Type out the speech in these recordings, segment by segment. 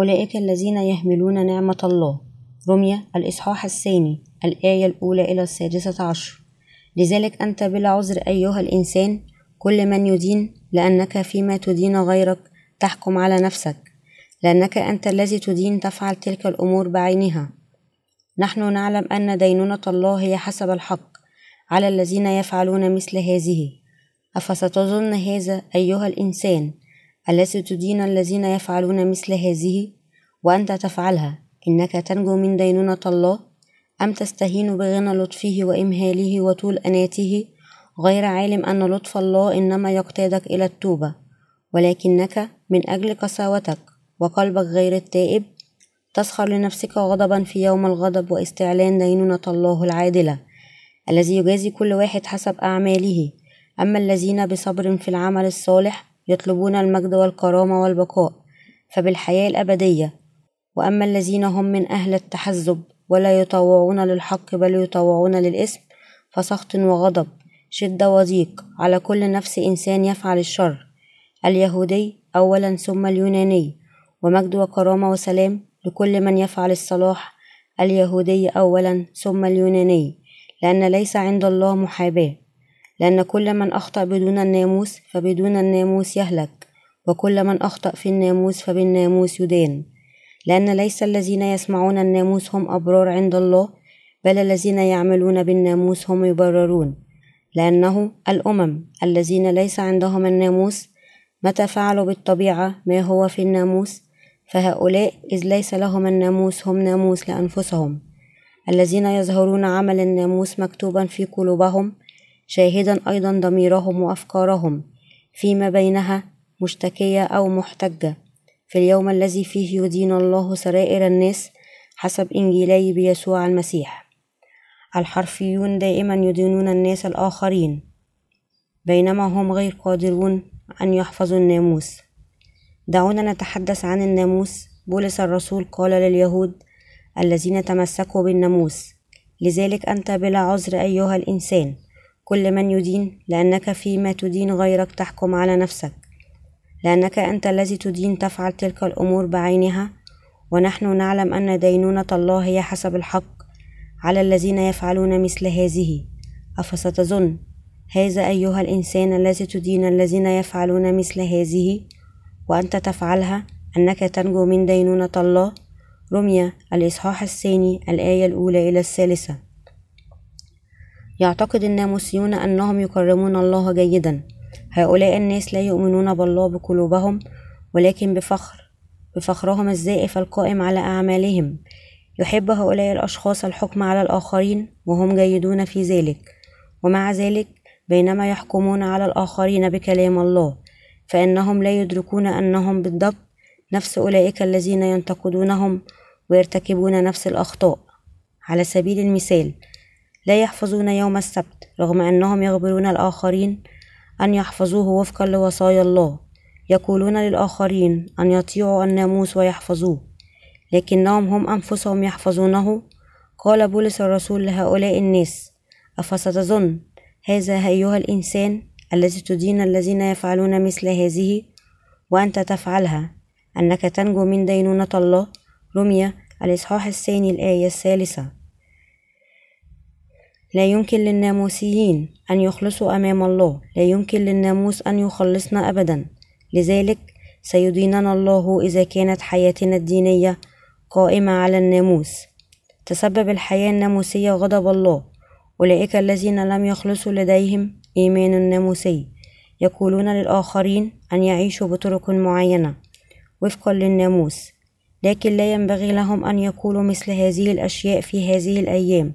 أولئك الذين يحملون نعمة الله. رمية الإصحاح الثاني الآية الأولى إلى السادسة عشر. لذلك أنت بلا عذر أيها الإنسان كل من يدين لأنك فيما تدين غيرك تحكم على نفسك لأنك أنت الذي تدين تفعل تلك الأمور بعينها. نحن نعلم أن دينونة الله هي حسب الحق على الذين يفعلون مثل هذه. أفستظن هذا أيها الإنسان؟ الذي تدين الذين يفعلون مثل هذه؟ وأنت تفعلها. إنك تنجو من دينونة الله؟ أم تستهين بغنى لطفه وإمهاله وطول أناته؟ غير عالم أن لطف الله إنما يقتادك إلى التوبة. ولكنك من أجل قساوتك وقلبك غير التائب تسخر لنفسك غضبا في يوم الغضب واستعلان دينونة الله العادلة الذي يجازي كل واحد حسب أعماله. أما الذين بصبر في العمل الصالح يطلبون المجد والكرامة والبقاء فبالحياة الأبدية. وأما الذين هم من أهل التحزب ولا يطوعون للحق بل يطوعون للإثم فسخط وغضب شدة وضيق على كل نفس إنسان يفعل الشر. اليهودي أولا ثم اليوناني. ومجد وكرامة وسلام لكل من يفعل الصلاح. اليهودي أولا ثم اليوناني لأن ليس عند الله محاباة. لأن كل من أخطأ بدون الناموس فبدون الناموس يهلك وكل من أخطأ في الناموس فبالناموس يدان. لأن ليس الذين يسمعون الناموس هم أبرار عند الله بل الذين يعملون بالناموس هم يبررون. لأنه الأمم الذين ليس عندهم الناموس متى فعلوا بالطبيعة ما هو في الناموس؟ فهؤلاء إذ ليس لهم الناموس هم ناموس لأنفسهم. الذين يظهرون عمل الناموس مكتوبا في قلوبهم شاهدا أيضا ضميرهم وأفكارهم فيما بينها مشتكية أو محتجة. في اليوم الذي فيه يدين الله سرائر الناس حسب إنجيلي بيسوع المسيح. الحرفيون دائما يدينون الناس الآخرين بينما هم غير قادرون أن يحفظوا الناموس. دعونا نتحدث عن الناموس بولس الرسول قال لليهود الذين تمسكوا بالناموس لذلك أنت بلا عذر أيها الإنسان. كل من يدين لأنك فيما تدين غيرك تحكم على نفسك. لأنك أنت الذي تدين تفعل تلك الأمور بعينها. ونحن نعلم أن دينونة الله هي حسب الحق على الذين يفعلون مثل هذه. أفستظن؟ هذا أيها الإنسان الذي تدين الذين يفعلون مثل هذه؟ وأنت تفعلها؟ أنك تنجو من دينونة الله؟ رمية الإصحاح الثاني الآية الأولى إلى الثالثة. يعتقد الناموسيون أنهم يكرمون الله جيدا. هؤلاء الناس لا يؤمنون بالله بقلوبهم ولكن بفخر بفخرهم الزائف القائم على أعمالهم. يحب هؤلاء الأشخاص الحكم على الآخرين وهم جيدون في ذلك. ومع ذلك بينما يحكمون على الآخرين بكلام الله فإنهم لا يدركون أنهم بالضبط نفس أولئك الذين ينتقدونهم ويرتكبون نفس الأخطاء. على سبيل المثال لا يحفظون يوم السبت رغم أنهم يخبرون الآخرين أن يحفظوه وفقا لوصايا الله. يقولون للآخرين أن يطيعوا الناموس ويحفظوه لكنهم هم أنفسهم يحفظونه. قال بولس الرسول لهؤلاء الناس أفستظن هذا أيها الإنسان الذي تدين الذين يفعلون مثل هذه؟ وأنت تفعلها أنك تنجو من دينونة الله. رمية الإصحاح الثاني الآية الثالثة. لا يمكن للناموسيين أن يخلصوا أمام الله. لا يمكن للناموس أن يخلصنا أبدا. لذلك سيديننا الله إذا كانت حياتنا الدينية قائمة على الناموس. تسبب الحياة الناموسية غضب الله. أولئك الذين لم يخلصوا لديهم إيمان ناموسي. يقولون للآخرين أن يعيشوا بطرق معينة. وفقا للناموس. لكن لا ينبغي لهم أن يقولوا مثل هذه الأشياء في هذه الأيام.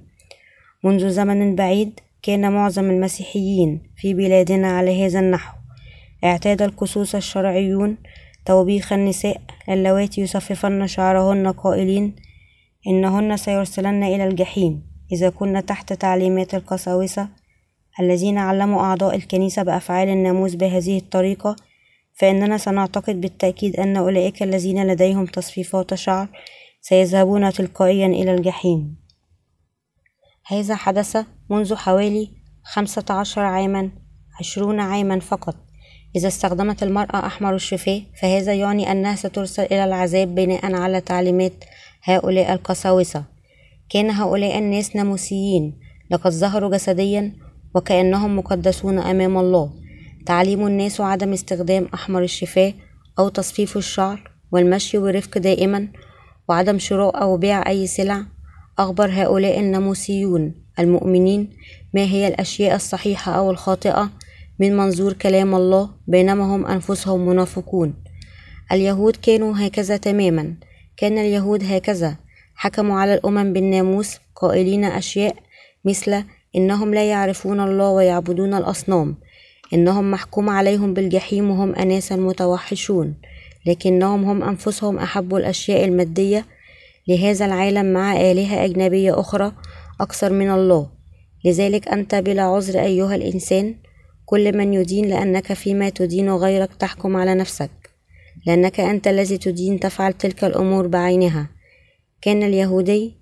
منذ زمن بعيد كان معظم المسيحيين في بلادنا على هذا النحو. اعتاد القصوص الشرعيون توبيخ النساء اللواتي يصففن شعرهن قائلين إنهن سيرسلن إلى الجحيم إذا كن تحت تعليمات القساوسة الذين علموا أعضاء الكنيسة بأفعال الناموس بهذه الطريقة فإننا سنعتقد بالتأكيد أن أولئك الذين لديهم تصفيفات شعر سيذهبون تلقائيا إلى الجحيم. هذا حدث منذ حوالي خمسة عشر عاما عشرون عاما فقط. إذا استخدمت المرأة أحمر الشفاه فهذا يعني أنها سترسل إلى العذاب بناء على تعليمات هؤلاء القساوسة. كان هؤلاء الناس ناموسيين لقد ظهروا جسديا وكأنهم مقدسون أمام الله. تعليم الناس عدم استخدام أحمر الشفاه أو تصفيف الشعر والمشي برفق دائما وعدم شراء أو بيع أي سلع أخبر هؤلاء الناموسيون المؤمنين ما هي الأشياء الصحيحة أو الخاطئة من منظور كلام الله بينما هم أنفسهم منافقون. اليهود كانوا هكذا تماما. كان اليهود هكذا. حكموا على الأمم بالناموس قائلين أشياء مثل إنهم لا يعرفون الله ويعبدون الأصنام. إنهم محكوم عليهم بالجحيم وهم أناس متوحشون. لكنهم هم أنفسهم أحبوا الأشياء المادية لهذا العالم مع آلهة أجنبية أخرى أكثر من الله. لذلك أنت بلا عذر أيها الإنسان كل من يدين لأنك فيما تدين غيرك تحكم على نفسك. لأنك أنت الذي تدين تفعل تلك الأمور بعينها. كان اليهودي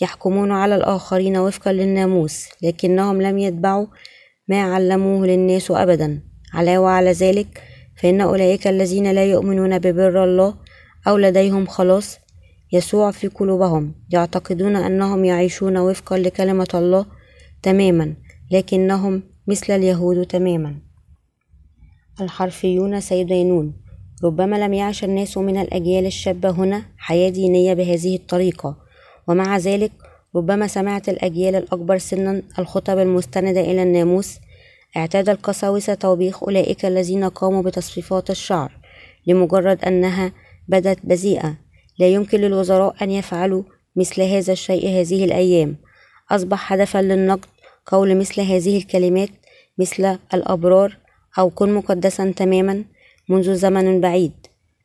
يحكمون على الآخرين وفقا للناموس لكنهم لم يتبعوا ما علموه للناس أبدا. علاوة على ذلك فإن أولئك الذين لا يؤمنون ببر الله أو لديهم خلاص يسوع في قلوبهم يعتقدون أنهم يعيشون وفقا لكلمة الله تماما لكنهم مثل اليهود تماما. الحرفيون سيدينون ربما لم يعش الناس من الأجيال الشابة هنا حياة دينية بهذه الطريقة. ومع ذلك ربما سمعت الأجيال الأكبر سنا الخطب المستندة إلى الناموس اعتاد القساوسة توبيخ أولئك الذين قاموا بتصفيفات الشعر لمجرد أنها بدت بذيئة. لا يمكن للوزراء أن يفعلوا مثل هذا الشيء هذه الأيام. أصبح هدفا للنقد قول مثل هذه الكلمات مثل الأبرار أو كن مقدسا تماما منذ زمن بعيد.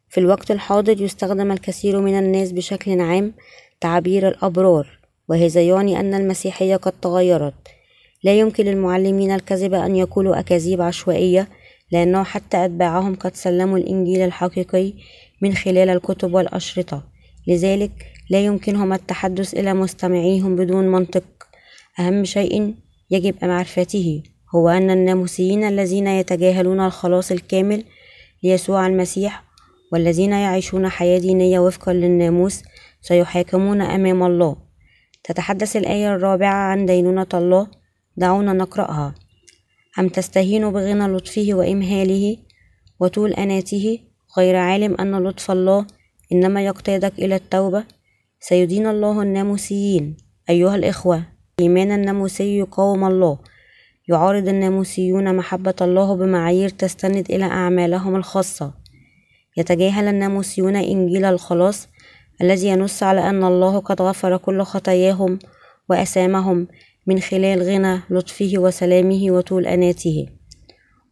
في الوقت الحاضر يستخدم الكثير من الناس بشكل عام تعبير الأبرار وهذا يعني أن المسيحية قد تغيرت. لا يمكن للمعلمين الكذب أن يقولوا أكاذيب عشوائية لأنه حتى أتباعهم قد سلموا الإنجيل الحقيقي من خلال الكتب والأشرطة. لذلك لا يمكنهم التحدث إلى مستمعيهم بدون منطق. أهم شيء يجب معرفته. هو أن الناموسيين الذين يتجاهلون الخلاص الكامل ليسوع المسيح والذين يعيشون حياة دينية وفقا للناموس سيحاكمون أمام الله. تتحدث الآية الرابعة عن دينونة الله. دعونا نقرأها. أم تستهين بغنى لطفه وإمهاله وطول أناته؟ غير عالم أن لطف الله إنما يقتادك إلى التوبة. سيدين الله الناموسيين أيها الإخوة الإيمان الناموسي يقاوم الله. يعارض الناموسيون محبة الله بمعايير تستند إلى أعمالهم الخاصة. يتجاهل الناموسيون إنجيل الخلاص الذي ينص على أن الله قد غفر كل خطاياهم وأسامهم من خلال غنى لطفه وسلامه وطول أناته.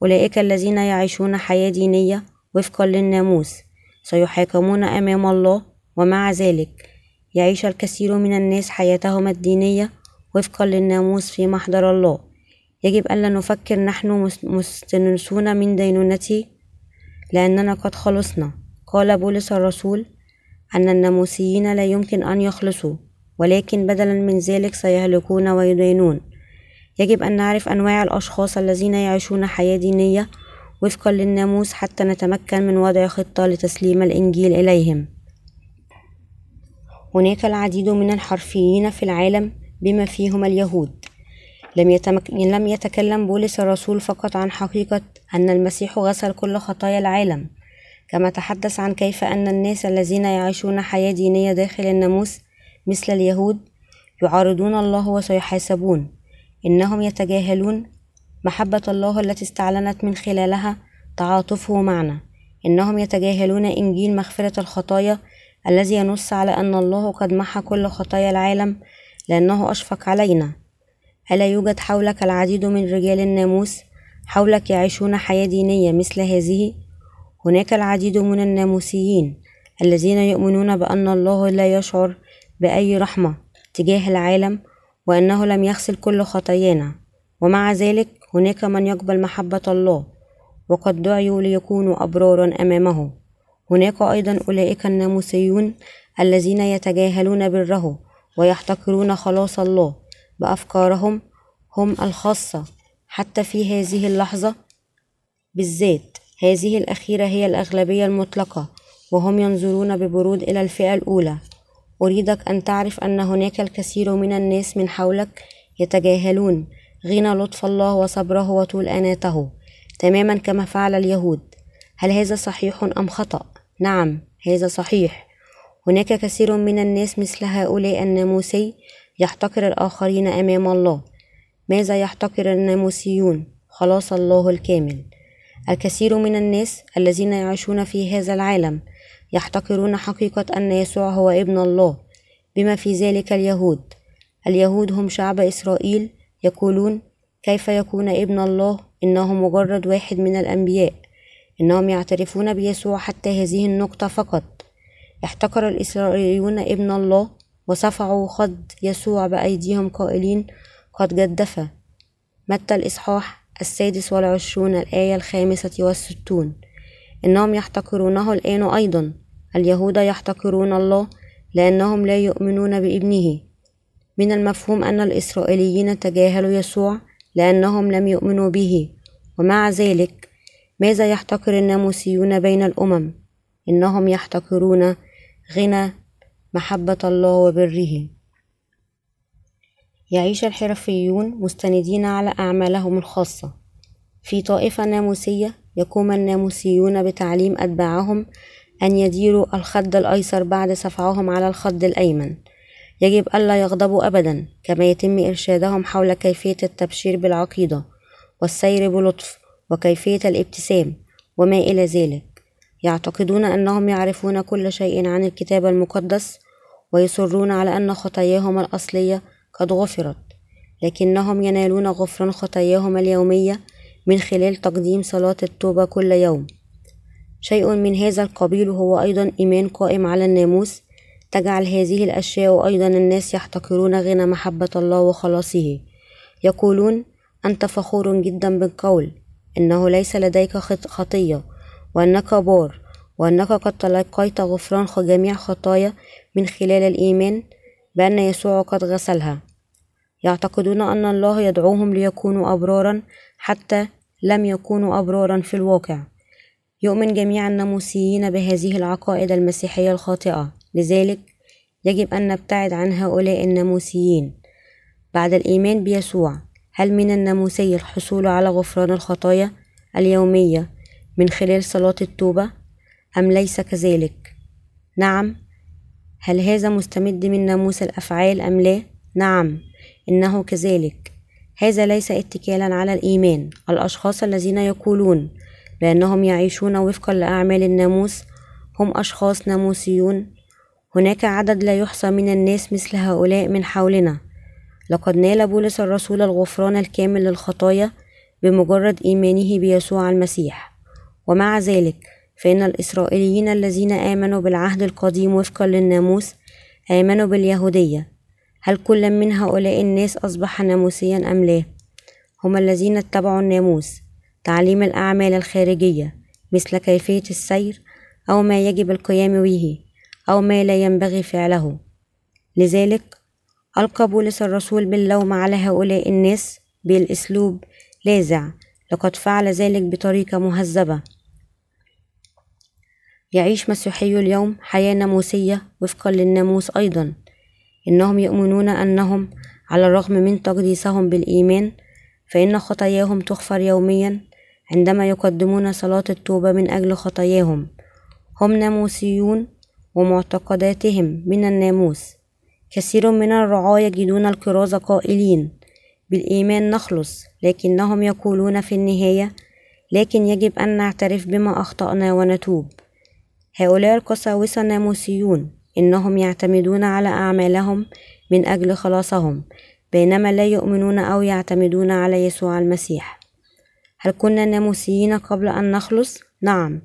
أولئك الذين يعيشون حياة دينية وفقا للناموس سيحاكمون أمام الله ومع ذلك يعيش الكثير من الناس حياتهم الدينية وفقا للناموس في محضر الله. يجب ألا نفكر نحن مستنسون من دينونته لأننا قد خلصنا. قال بولس الرسول أن الناموسيين لا يمكن أن يخلصوا ولكن بدلا من ذلك سيهلكون ويدينون. يجب أن نعرف أنواع الأشخاص الذين يعيشون حياة دينية وفقا للناموس حتى نتمكن من وضع خطة لتسليم الإنجيل إليهم. هناك العديد من الحرفيين في العالم بما فيهم اليهود. لم, يتمك... لم يتكلم بولس الرسول فقط عن حقيقة أن المسيح غسل كل خطايا العالم. كما تحدث عن كيف أن الناس الذين يعيشون حياة دينية داخل الناموس مثل اليهود يعارضون الله وسيحاسبون. إنهم يتجاهلون محبة الله التي استعلنت من خلالها تعاطفه معنا. إنهم يتجاهلون إنجيل مغفرة الخطايا الذي ينص على أن الله قد محى كل خطايا العالم لأنه أشفق علينا. ألا يوجد حولك العديد من رجال الناموس حولك يعيشون حياة دينية مثل هذه؟ هناك العديد من الناموسيين الذين يؤمنون بأن الله لا يشعر بأي رحمة تجاه العالم وأنه لم يغسل كل خطايانا. ومع ذلك هناك من يقبل محبة الله وقد دعوا ليكونوا أبرارا أمامه. هناك أيضا أولئك الناموسيون الذين يتجاهلون بره ويحتقرون خلاص الله بأفكارهم هم الخاصة. حتى في هذه اللحظة بالذات هذه الأخيرة هي الأغلبية المطلقة وهم ينظرون ببرود إلى الفئة الأولى. أريدك أن تعرف أن هناك الكثير من الناس من حولك يتجاهلون غنى لطف الله وصبره وطول أناته تماما كما فعل اليهود. هل هذا صحيح أم خطأ؟ نعم هذا صحيح. هناك كثير من الناس مثل هؤلاء الناموسي يحتقر الآخرين أمام الله. ماذا يحتقر الناموسيون؟ خلاص الله الكامل. الكثير من الناس الذين يعيشون في هذا العالم يحتقرون حقيقة أن يسوع هو ابن الله. بما في ذلك اليهود. اليهود هم شعب إسرائيل يقولون كيف يكون ابن الله؟ إنه مجرد واحد من الأنبياء. إنهم يعترفون بيسوع حتى هذه النقطة فقط. احتقر الإسرائيليون ابن الله وصفعوا خد يسوع بأيديهم قائلين قد جدف متى الإصحاح السادس والعشرون الآية الخامسة والستون. إنهم يحتقرونه الآن أيضا. اليهود يحتقرون الله لأنهم لا يؤمنون بابنه. من المفهوم أن الإسرائيليين تجاهلوا يسوع لأنهم لم يؤمنوا به. ومع ذلك ماذا يحتقر الناموسيون بين الأمم؟ إنهم يحتقرون غنى محبة الله وبره. يعيش الحرفيون مستندين على أعمالهم الخاصة. في طائفة ناموسية يقوم الناموسيون بتعليم أتباعهم أن يديروا الخد الأيسر بعد صفعهم على الخد الأيمن. يجب ألا يغضبوا أبدا كما يتم إرشادهم حول كيفية التبشير بالعقيدة والسير بلطف وكيفية الابتسام وما إلى ذلك. يعتقدون أنهم يعرفون كل شيء عن الكتاب المقدس ويصرون على أن خطاياهم الأصلية قد غفرت لكنهم ينالون غفران خطاياهم اليومية من خلال تقديم صلاة التوبة كل يوم. شيء من هذا القبيل هو أيضا إيمان قائم على الناموس تجعل هذه الأشياء أيضا الناس يحتقرون غنى محبة الله وخلاصه. يقولون أنت فخور جدا بالقول. إنه ليس لديك خطية. وأنك بار وأنك قد تلقيت غفران جميع خطايا من خلال الإيمان بأن يسوع قد غسلها. يعتقدون أن الله يدعوهم ليكونوا أبرارا حتى لم يكونوا أبرارا في الواقع. يؤمن جميع الناموسيين بهذه العقائد المسيحية الخاطئة. لذلك يجب أن نبتعد عن هؤلاء الناموسيين بعد الإيمان بيسوع هل من الناموسي الحصول على غفران الخطايا اليومية من خلال صلاة التوبة أم ليس كذلك؟ نعم هل هذا مستمد من ناموس الأفعال أم لا؟ نعم إنه كذلك هذا ليس اتكالا على الإيمان الأشخاص الذين يقولون بأنهم يعيشون وفقا لأعمال الناموس هم أشخاص ناموسيون هناك عدد لا يحصى من الناس مثل هؤلاء من حولنا. لقد نال بولس الرسول الغفران الكامل للخطايا بمجرد إيمانه بيسوع المسيح. ومع ذلك فإن الإسرائيليين الذين آمنوا بالعهد القديم وفقا للناموس آمنوا باليهودية. هل كل من هؤلاء الناس أصبح ناموسيا أم لا؟ هم الذين اتبعوا الناموس. تعليم الأعمال الخارجية مثل كيفية السير أو ما يجب القيام به. أو ما لا ينبغي فعله. لذلك ألقى بولس الرسول باللوم على هؤلاء الناس بالأسلوب لاذع لقد فعل ذلك بطريقة مهذبة. يعيش مسيحي اليوم حياة ناموسية وفقا للناموس أيضا. إنهم يؤمنون أنهم على الرغم من تقديسهم بالإيمان فإن خطاياهم تغفر يوميا عندما يقدمون صلاة التوبة من أجل خطاياهم. هم ناموسيون ومعتقداتهم من الناموس. كثير من الرعاة يجدون الكرازة قائلين بالإيمان نخلص لكنهم يقولون في النهاية لكن يجب أن نعترف بما أخطأنا ونتوب. هؤلاء القساوسة ناموسيون إنهم يعتمدون على أعمالهم من أجل خلاصهم بينما لا يؤمنون أو يعتمدون على يسوع المسيح. هل كنا ناموسيين قبل أن نخلص؟ نعم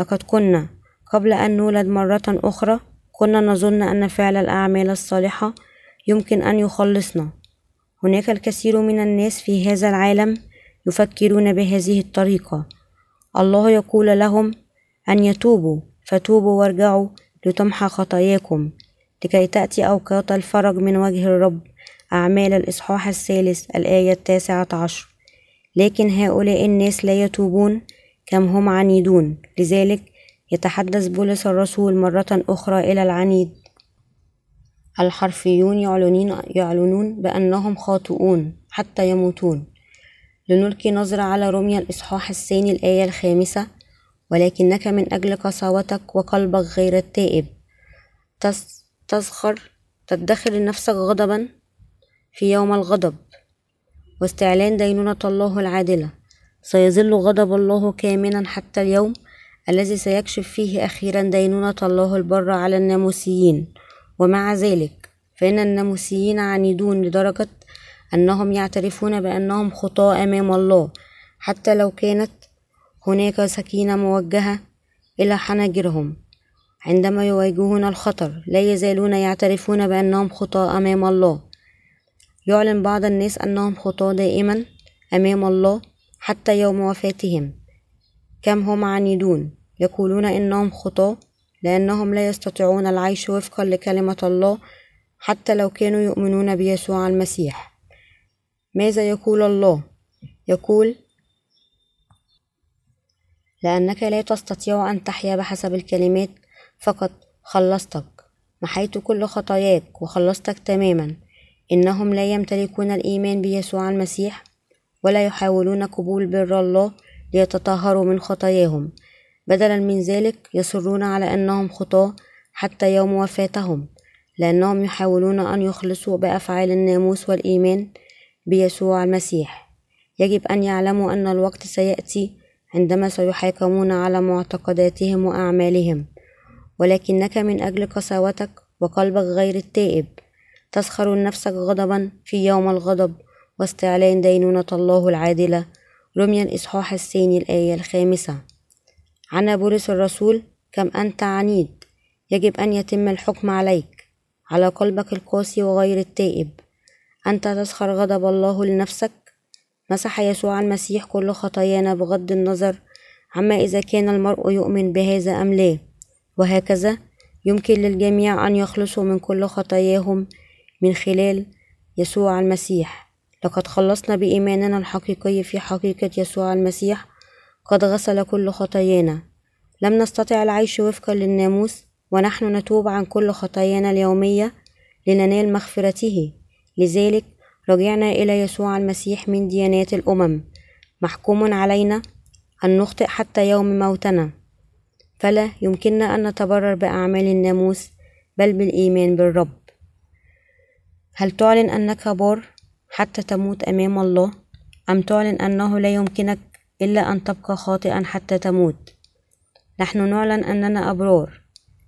لقد كنا. قبل أن نولد مرة أخرى كنا نظن أن فعل الأعمال الصالحة يمكن أن يخلصنا. هناك الكثير من الناس في هذا العالم يفكرون بهذه الطريقة. الله يقول لهم أن يتوبوا فتوبوا وارجعوا لتمحى خطاياكم لكي تأتي أوقات الفرج من وجه الرب. أعمال الإصحاح الثالث الآية التاسعة عشر. لكن هؤلاء الناس لا يتوبون كم هم عنيدون. لذلك يتحدث بولس الرسول مرة أخرى إلى العنيد. الحرفيون يعلنون, يعلنون بأنهم خاطئون حتى يموتون. لنلقي نظرة على رمي الإصحاح الثاني الآية الخامسة. ولكنك من أجل قساوتك وقلبك غير التائب. تزخر تدخر لنفسك غضبا في يوم الغضب. واستعلان دينونة الله العادلة. سيظل غضب الله كامنا حتى اليوم. الذي سيكشف فيه أخيرا دينونة الله البر على الناموسيين. ومع ذلك فإن الناموسيين عنيدون لدرجة أنهم يعترفون بأنهم خطاة أمام الله. حتى لو كانت هناك سكينة موجهة إلى حناجرهم. عندما يواجهون الخطر لا يزالون يعترفون بأنهم خطاة أمام الله. يعلن بعض الناس أنهم خطاة دائما أمام الله حتى يوم وفاتهم. كم هم عنيدون؟ يقولون إنهم خطاة لأنهم لا يستطيعون العيش وفقا لكلمة الله حتى لو كانوا يؤمنون بيسوع المسيح. ماذا يقول الله؟ يقول لأنك لا تستطيع أن تحيا بحسب الكلمات فقط خلصتك محيت كل خطاياك وخلصتك تماما. إنهم لا يمتلكون الإيمان بيسوع المسيح ولا يحاولون قبول بر الله ليتطهروا من خطاياهم. بدلا من ذلك يصرون على أنهم خطاة حتى يوم وفاتهم لأنهم يحاولون أن يخلصوا بأفعال الناموس والإيمان بيسوع المسيح. يجب أن يعلموا أن الوقت سيأتي عندما سيحاكمون على معتقداتهم وأعمالهم. ولكنك من أجل قساوتك وقلبك غير التائب. تسخر نفسك غضبا في يوم الغضب واستعلان دينونة الله العادلة رمي الإصحاح الثاني الآية الخامسة. عن بولس الرسول كم أنت عنيد؟ يجب أن يتم الحكم عليك على قلبك القاسي وغير التائب. أنت تسخر غضب الله لنفسك؟ مسح يسوع المسيح كل خطايانا بغض النظر عما إذا كان المرء يؤمن بهذا أم لا. وهكذا يمكن للجميع أن يخلصوا من كل خطاياهم من خلال يسوع المسيح. لقد خلصنا بإيماننا الحقيقي في حقيقة يسوع المسيح. قد غسل كل خطايانا. لم نستطع العيش وفقا للناموس ونحن نتوب عن كل خطايانا اليومية لننال مغفرته. لذلك رجعنا إلى يسوع المسيح من ديانات الأمم. محكوم علينا أن نخطئ حتى يوم موتنا. فلا يمكننا أن نتبرر بأعمال الناموس بل بالإيمان بالرب. هل تعلن أنك بار؟ حتى تموت أمام الله. أم تعلن أنه لا يمكنك إلا أن تبقى خاطئا حتى تموت؟ نحن نعلن أننا أبرار.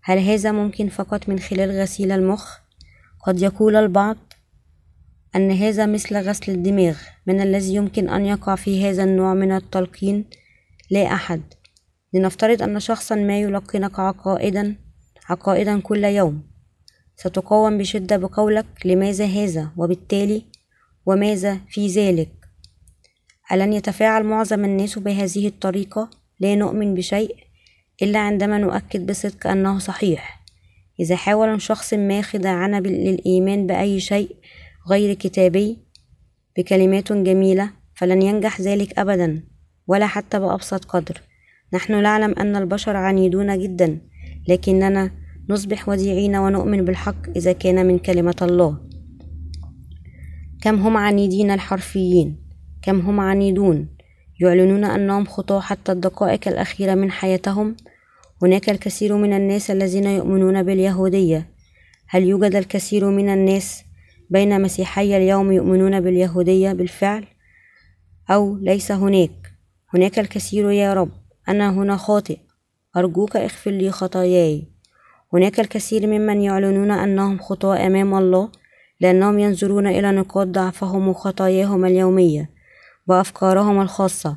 هل هذا ممكن فقط من خلال غسيل المخ؟ قد يقول البعض أن هذا مثل غسل الدماغ من الذي يمكن أن يقع في هذا النوع من التلقين؟ لا أحد. لنفترض أن شخصا ما يلقنك عقائدا عقائدا كل يوم. ستقاوم بشدة بقولك لماذا هذا؟ وبالتالي وماذا في ذلك؟ ألن يتفاعل معظم الناس بهذه الطريقة؟ لا نؤمن بشيء إلا عندما نؤكد بصدق أنه صحيح. إذا حاول شخص ما خداعنا للإيمان بأي شيء غير كتابي بكلمات جميلة فلن ينجح ذلك أبدا ولا حتى بأبسط قدر. نحن نعلم أن البشر عنيدون جدا لكننا نصبح وديعين ونؤمن بالحق إذا كان من كلمة الله. كم هم عنيدين الحرفيين؟ كم هم عنيدون؟ يعلنون أنهم خطاة حتى الدقائق الأخيرة من حياتهم؟ هناك الكثير من الناس الذين يؤمنون باليهودية. هل يوجد الكثير من الناس بين مسيحي اليوم يؤمنون باليهودية بالفعل؟ أو ليس هناك؟ هناك الكثير يا رب. أنا هنا خاطئ. أرجوك اغفر لي خطاياي. هناك الكثير ممن يعلنون أنهم خطاة أمام الله لأنهم ينظرون إلى نقاط ضعفهم وخطاياهم اليومية وأفكارهم الخاصة.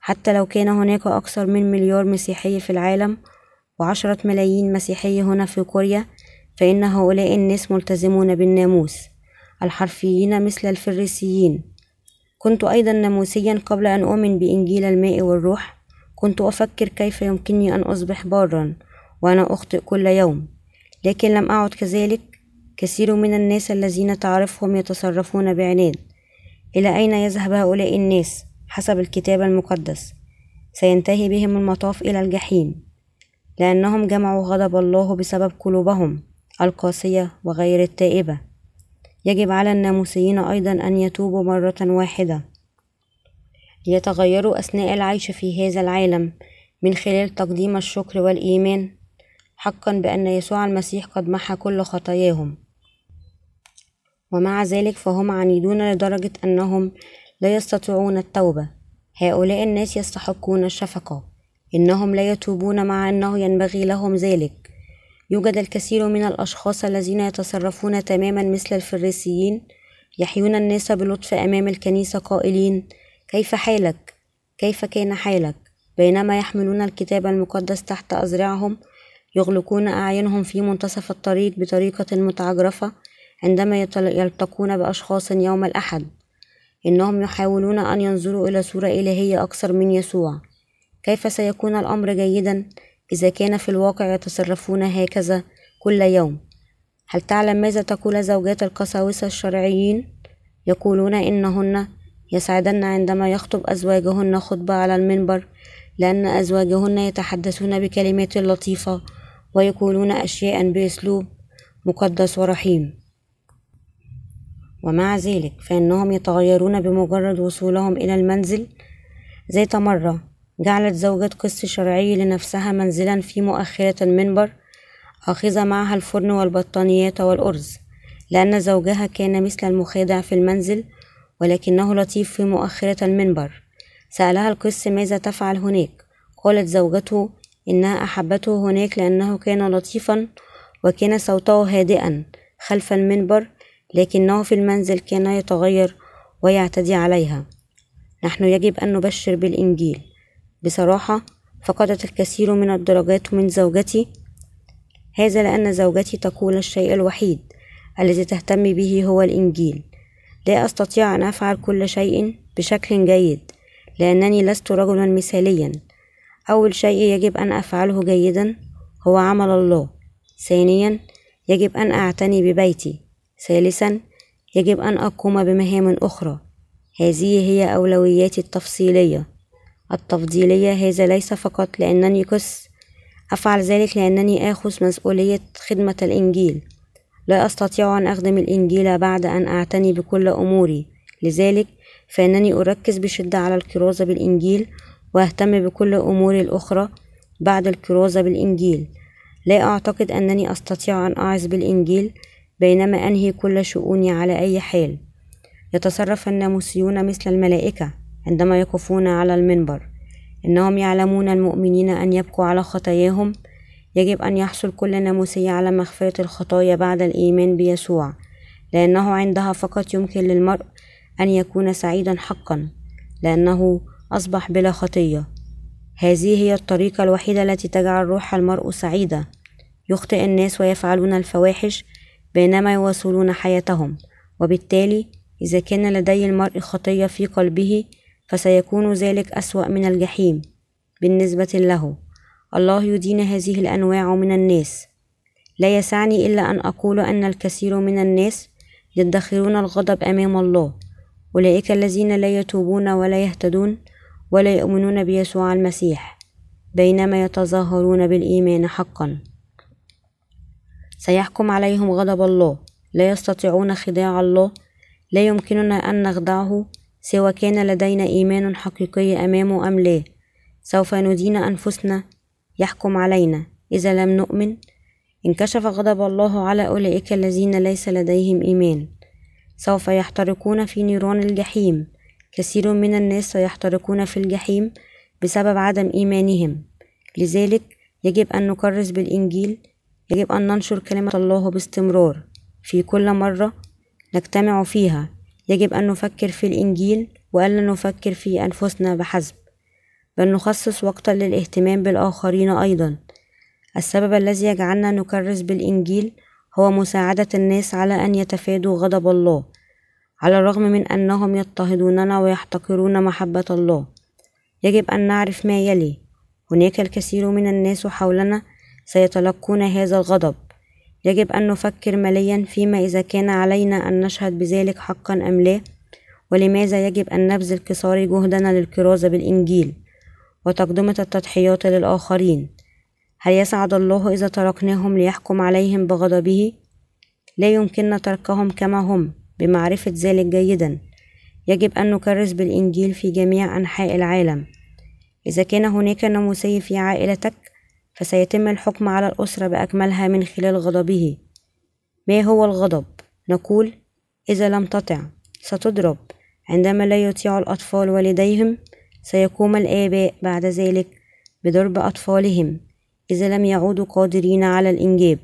حتى لو كان هناك أكثر من مليار مسيحي في العالم وعشرة ملايين مسيحي هنا في كوريا فإن هؤلاء الناس ملتزمون بالناموس الحرفيين مثل الفريسيين. كنت أيضا ناموسيا قبل أن أؤمن بإنجيل الماء والروح. كنت أفكر كيف يمكنني أن أصبح بارا وأنا أخطئ كل يوم لكن لم أعد كذلك. كثير من الناس الذين تعرفهم يتصرفون بعناد. إلى أين يذهب هؤلاء الناس حسب الكتاب المقدس؟ سينتهي بهم المطاف إلى الجحيم لأنهم جمعوا غضب الله بسبب قلوبهم القاسية وغير التائبة. يجب على الناموسيين أيضا أن يتوبوا مرة واحدة. ليتغيروا أثناء العيش في هذا العالم من خلال تقديم الشكر والإيمان حقا بأن يسوع المسيح قد محى كل خطاياهم. ومع ذلك فهم عنيدون لدرجة أنهم لا يستطيعون التوبة هؤلاء الناس يستحقون الشفقة إنهم لا يتوبون مع أنه ينبغي لهم ذلك يوجد الكثير من الأشخاص الذين يتصرفون تماما مثل الفريسيين يحيون الناس بلطف أمام الكنيسة قائلين كيف حالك؟ كيف كان حالك؟ بينما يحملون الكتاب المقدس تحت أذرعهم يغلقون أعينهم في منتصف الطريق بطريقة متعجرفة عندما يلتقون بأشخاص يوم الأحد. إنهم يحاولون أن ينظروا إلى صورة إلهية أكثر من يسوع. كيف سيكون الأمر جيدا؟ إذا كان في الواقع يتصرفون هكذا كل يوم. هل تعلم ماذا تقول زوجات القساوسة الشرعيين؟ يقولون إنهن يسعدن عندما يخطب أزواجهن خطبة على المنبر لأن أزواجهن يتحدثون بكلمات لطيفة ويقولون أشياء بأسلوب مقدس ورحيم. ومع ذلك فإنهم يتغيرون بمجرد وصولهم إلى المنزل ذات مرة جعلت زوجة قس شرعي لنفسها منزلا في مؤخرة المنبر آخذة معها الفرن والبطانيات والأرز لأن زوجها كان مثل المخادع في المنزل ولكنه لطيف في مؤخرة المنبر. سألها القس ماذا تفعل هناك؟ قالت زوجته إنها أحبته هناك لأنه كان لطيفا وكان صوته هادئا خلف المنبر لكنه في المنزل كان يتغير ويعتدي عليها. نحن يجب أن نبشر بالإنجيل. بصراحة فقدت الكثير من الدرجات من زوجتي. هذا لأن زوجتي تقول الشيء الوحيد الذي تهتم به هو الإنجيل. لا أستطيع أن أفعل كل شيء بشكل جيد لأنني لست رجلا مثاليا. أول شيء يجب أن أفعله جيدا هو عمل الله. ثانيا يجب أن أعتني ببيتي. ثالثا يجب أن أقوم بمهام أخرى. هذه هي أولوياتي التفصيلية. التفضيلية هذا ليس فقط لأنني قس أفعل ذلك لأنني آخذ مسؤولية خدمة الإنجيل. لا أستطيع أن أخدم الإنجيل بعد أن أعتني بكل أموري. لذلك فإنني أركز بشدة على الكرازة بالإنجيل وأهتم بكل أموري الأخرى بعد الكرازة بالإنجيل. لا أعتقد أنني أستطيع أن أعظ بالإنجيل. بينما أنهي كل شؤوني على أي حال. يتصرف الناموسيون مثل الملائكة عندما يقفون على المنبر. إنهم يعلمون المؤمنين أن يبكوا على خطاياهم. يجب أن يحصل كل ناموسية على مغفرة الخطايا بعد الإيمان بيسوع لأنه عندها فقط يمكن للمرء أن يكون سعيدا حقا لأنه أصبح بلا خطية. هذه هي الطريقة الوحيدة التي تجعل روح المرء سعيدة. يخطئ الناس ويفعلون الفواحش بينما يواصلون حياتهم. وبالتالي إذا كان لدي المرء خطية في قلبه فسيكون ذلك أسوأ من الجحيم. بالنسبة له الله يدين هذه الأنواع من الناس. لا يسعني إلا أن أقول أن الكثير من الناس يدخرون الغضب أمام الله. أولئك الذين لا يتوبون ولا يهتدون ولا يؤمنون بيسوع المسيح بينما يتظاهرون بالإيمان حقا. سيحكم عليهم غضب الله. لا يستطيعون خداع الله. لا يمكننا أن نخدعه. سوى كان لدينا إيمان حقيقي أمامه أم لا. سوف ندين أنفسنا. يحكم علينا. إذا لم نؤمن انكشف غضب الله على أولئك الذين ليس لديهم إيمان. سوف يحترقون في نيران الجحيم. كثير من الناس سيحترقون في الجحيم بسبب عدم إيمانهم. لذلك يجب أن نكرس بالإنجيل يجب أن ننشر كلمة الله باستمرار في كل مرة نجتمع فيها. يجب أن نفكر في الإنجيل وألا نفكر في أنفسنا بحسب بل نخصص وقتا للاهتمام بالآخرين أيضا. السبب الذي يجعلنا نكرس بالإنجيل هو مساعدة الناس على أن يتفادوا غضب الله على الرغم من أنهم يضطهدوننا ويحتقرون محبة الله. يجب أن نعرف ما يلي. هناك الكثير من الناس حولنا سيتلقون هذا الغضب. يجب أن نفكر مليا فيما إذا كان علينا أن نشهد بذلك حقا أم لا ولماذا يجب أن نبذل قصارى جهدنا للكرازة بالإنجيل وتقدمة التضحيات للآخرين؟ هل يسعد الله إذا تركناهم ليحكم عليهم بغضبه؟ لا يمكننا تركهم كما هم بمعرفة ذلك جيدا. يجب أن نكرس بالإنجيل في جميع أنحاء العالم. إذا كان هناك ناموسي في عائلتك فسيتم الحكم على الأسرة بأكملها من خلال غضبه. ما هو الغضب؟ نقول إذا لم تطع ستضرب. عندما لا يطيع الأطفال والديهم سيقوم الآباء بعد ذلك بضرب أطفالهم. إذا لم يعودوا قادرين على الإنجاب.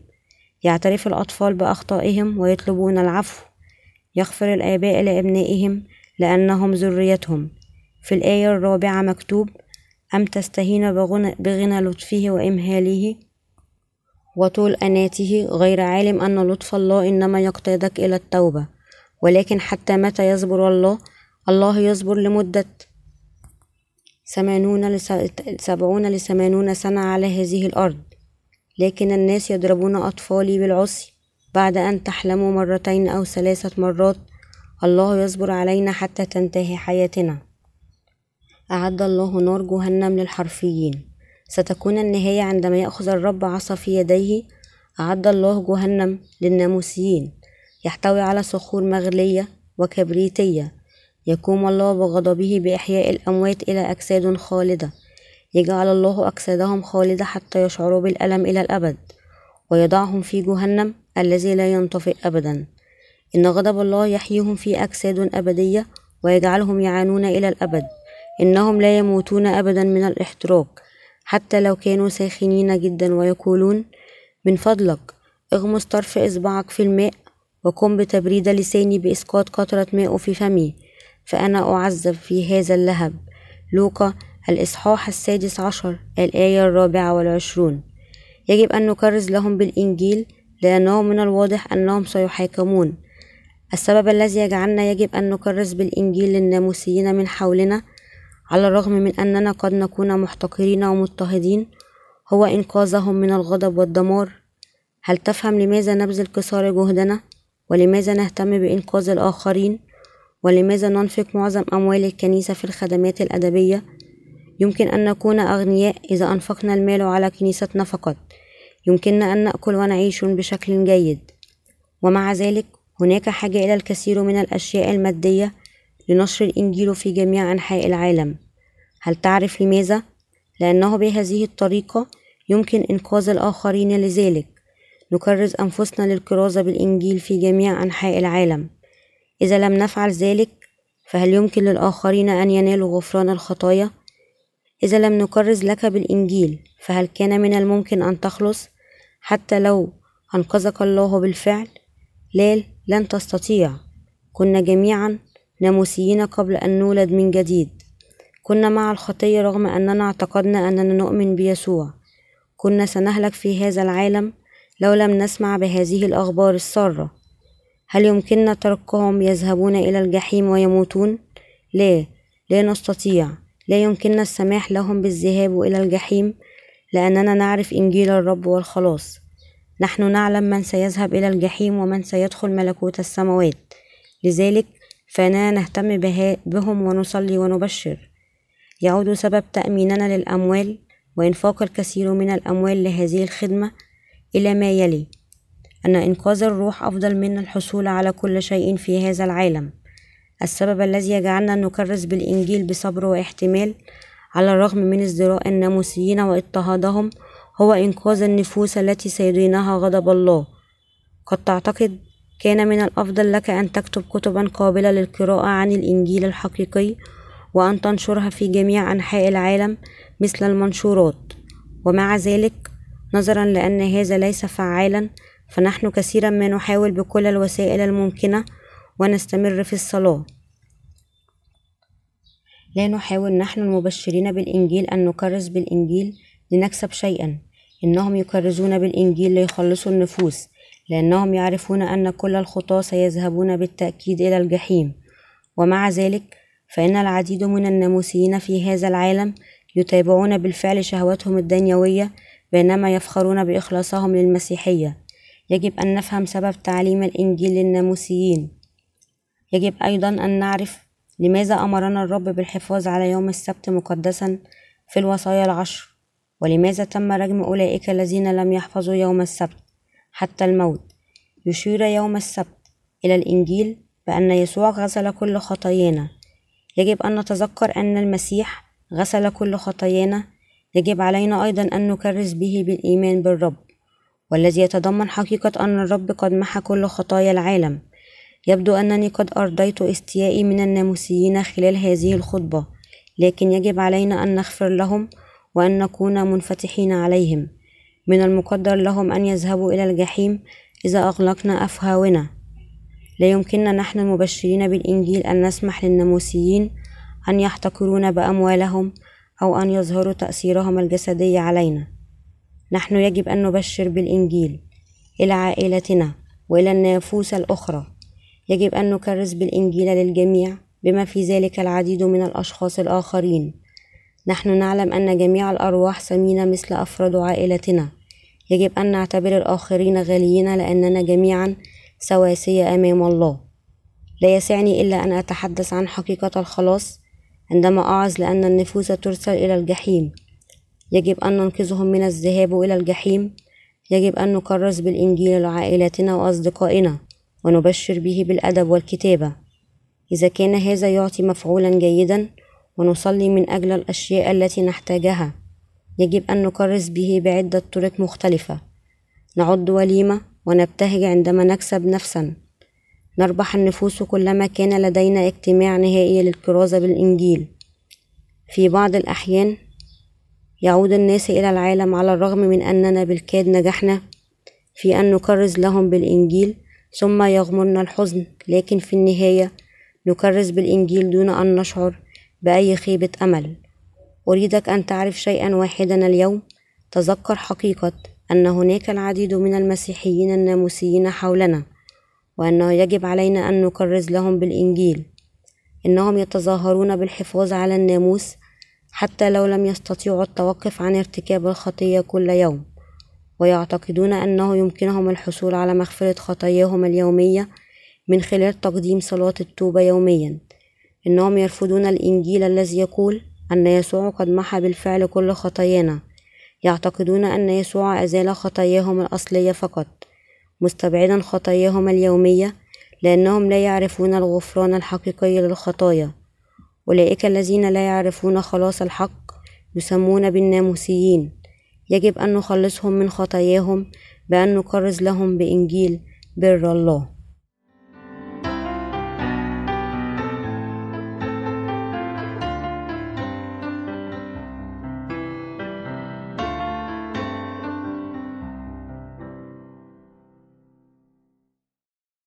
يعترف الأطفال بأخطائهم ويطلبون العفو. يغفر الآباء لأبنائهم لأنهم ذريتهم. في الآية الرابعة مكتوب أم تستهين بغنى لطفه وإمهاله وطول أناته؟ غير عالم أن لطف الله إنما يقتادك إلى التوبة ولكن حتى متى يصبر الله؟ الله يصبر لمدة ثمانون لس... سبعون لثمانون سنة على هذه الأرض لكن الناس يضربون أطفالي بالعصي بعد أن تحلموا مرتين أو ثلاثة مرات. الله يصبر علينا حتى تنتهي حياتنا. أعد الله نار جهنم للحرفيين. ستكون النهاية عندما يأخذ الرب عصا في يديه أعد الله جهنم للناموسيين. يحتوي على صخور مغلية وكبريتية. يقوم الله بغضبه بإحياء الأموات إلى أجساد خالدة. يجعل الله أجسادهم خالدة حتى يشعروا بالألم إلى الأبد. ويضعهم في جهنم الذي لا ينطفئ أبدا. إن غضب الله يحييهم في أجساد أبدية ويجعلهم يعانون إلى الأبد. إنهم لا يموتون أبدا من الإحتراق حتى لو كانوا ساخنين جدا ويقولون من فضلك اغمس طرف إصبعك في الماء وقم بتبريد لساني بإسقاط قطرة ماء في فمي فأنا أعذب في هذا اللهب. لوقا الإصحاح السادس عشر الآية الرابعة والعشرون. يجب أن نكرز لهم بالإنجيل لأنه من الواضح أنهم سيحاكمون. السبب الذي يجعلنا يجب أن نكرز بالإنجيل للناموسيين من حولنا على الرغم من أننا قد نكون محتقرين ومضطهدين هو إنقاذهم من الغضب والدمار. هل تفهم لماذا نبذل قصار جهدنا؟ ولماذا نهتم بإنقاذ الآخرين؟ ولماذا ننفق معظم أموال الكنيسة في الخدمات الأدبية؟ يمكن أن نكون أغنياء إذا أنفقنا المال على كنيستنا فقط. يمكننا أن نأكل ونعيش بشكل جيد. ومع ذلك هناك حاجة إلى الكثير من الأشياء المادية لنشر الإنجيل في جميع أنحاء العالم هل تعرف لماذا؟ لأنه بهذه الطريقة يمكن إنقاذ الآخرين لذلك نكرز أنفسنا للكرازة بالإنجيل في جميع أنحاء العالم إذا لم نفعل ذلك فهل يمكن للآخرين أن ينالوا غفران الخطايا؟ إذا لم نكرز لك بالإنجيل فهل كان من الممكن أن تخلص حتى لو أنقذك الله بالفعل؟ لا لن تستطيع كنا جميعا ناموسيين قبل أن نولد من جديد. كنا مع الخطية رغم أننا اعتقدنا أننا نؤمن بيسوع. كنا سنهلك في هذا العالم لو لم نسمع بهذه الأخبار السارة. هل يمكننا تركهم يذهبون إلى الجحيم ويموتون؟ لا لا نستطيع. لا يمكننا السماح لهم بالذهاب إلى الجحيم لأننا نعرف إنجيل الرب والخلاص. نحن نعلم من سيذهب إلى الجحيم ومن سيدخل ملكوت السماوات. لذلك فإننا نهتم بهم ونصلي ونبشر. يعود سبب تأميننا للأموال وإنفاق الكثير من الأموال لهذه الخدمة إلى ما يلي. أن إنقاذ الروح أفضل من الحصول على كل شيء في هذا العالم. السبب الذي يجعلنا نكرس بالإنجيل بصبر واحتمال على الرغم من ازدراء الناموسيين واضطهادهم هو إنقاذ النفوس التي سيدينها غضب الله. قد تعتقد كان من الأفضل لك أن تكتب كتبا قابلة للقراءة عن الإنجيل الحقيقي وأن تنشرها في جميع أنحاء العالم مثل المنشورات. ومع ذلك نظرا لأن هذا ليس فعالا فنحن كثيرا ما نحاول بكل الوسائل الممكنة ونستمر في الصلاة. لا نحاول نحن المبشرين بالإنجيل أن نكرز بالإنجيل لنكسب شيئا. إنهم يكرزون بالإنجيل ليخلصوا النفوس. لأنهم يعرفون أن كل الخطاة سيذهبون بالتأكيد إلى الجحيم. ومع ذلك فإن العديد من الناموسيين في هذا العالم يتابعون بالفعل شهواتهم الدنيوية بينما يفخرون بإخلاصهم للمسيحية. يجب أن نفهم سبب تعليم الإنجيل للناموسيين. يجب أيضا أن نعرف لماذا أمرنا الرب بالحفاظ على يوم السبت مقدسا في الوصايا العشر ولماذا تم رجم أولئك الذين لم يحفظوا يوم السبت. حتى الموت. يشير يوم السبت إلى الإنجيل بأن يسوع غسل كل خطايانا. يجب أن نتذكر أن المسيح غسل كل خطايانا. يجب علينا أيضا أن نكرس به بالإيمان بالرب والذي يتضمن حقيقة أن الرب قد محى كل خطايا العالم. يبدو أنني قد أرضيت استيائي من الناموسيين خلال هذه الخطبة لكن يجب علينا أن نغفر لهم وأن نكون منفتحين عليهم. من المقدر لهم أن يذهبوا إلى الجحيم إذا أغلقنا أفهاونا. لا يمكننا نحن المبشرين بالإنجيل أن نسمح للناموسيين أن يحتقرون بأموالهم أو أن يظهروا تأثيرهم الجسدي علينا. نحن يجب أن نبشر بالإنجيل إلى عائلتنا وإلى النفوس الأخرى. يجب أن نكرس بالإنجيل للجميع بما في ذلك العديد من الأشخاص الآخرين. نحن نعلم أن جميع الأرواح ثمينة مثل أفراد عائلتنا. يجب أن نعتبر الآخرين غاليين لأننا جميعا سواسية أمام الله. لا يسعني إلا أن أتحدث عن حقيقة الخلاص عندما أعظ لأن النفوس ترسل إلى الجحيم. يجب أن ننقذهم من الذهاب إلى الجحيم. يجب أن نكرس بالإنجيل لعائلتنا وأصدقائنا ونبشر به بالأدب والكتابة. إذا كان هذا يعطي مفعولا جيدا ونصلي من أجل الأشياء التي نحتاجها. يجب أن نكرس به بعدة طرق مختلفة. نعد وليمة ونبتهج عندما نكسب نفسا. نربح النفوس كلما كان لدينا اجتماع نهائي للكرازة بالإنجيل. في بعض الأحيان يعود الناس إلى العالم على الرغم من أننا بالكاد نجحنا في أن نكرز لهم بالإنجيل ثم يغمرنا الحزن. لكن في النهاية نكرز بالإنجيل دون أن نشعر بأي خيبة أمل. أريدك أن تعرف شيئا واحدا اليوم. تذكر حقيقة أن هناك العديد من المسيحيين الناموسيين حولنا وأنه يجب علينا أن نكرز لهم بالإنجيل. إنهم يتظاهرون بالحفاظ على الناموس حتى لو لم يستطيعوا التوقف عن ارتكاب الخطية كل يوم. ويعتقدون أنه يمكنهم الحصول على مغفرة خطاياهم اليومية من خلال تقديم صلاة التوبة يوميا. إنهم يرفضون الإنجيل الذي يقول أن يسوع قد محى بالفعل كل خطايانا. يعتقدون أن يسوع أزال خطاياهم الأصلية فقط مستبعدا خطاياهم اليومية لأنهم لا يعرفون الغفران الحقيقي للخطايا. أولئك الذين لا يعرفون خلاص الحق يسمون بالناموسيين. يجب أن نخلصهم من خطاياهم بأن نكرز لهم بإنجيل بر الله.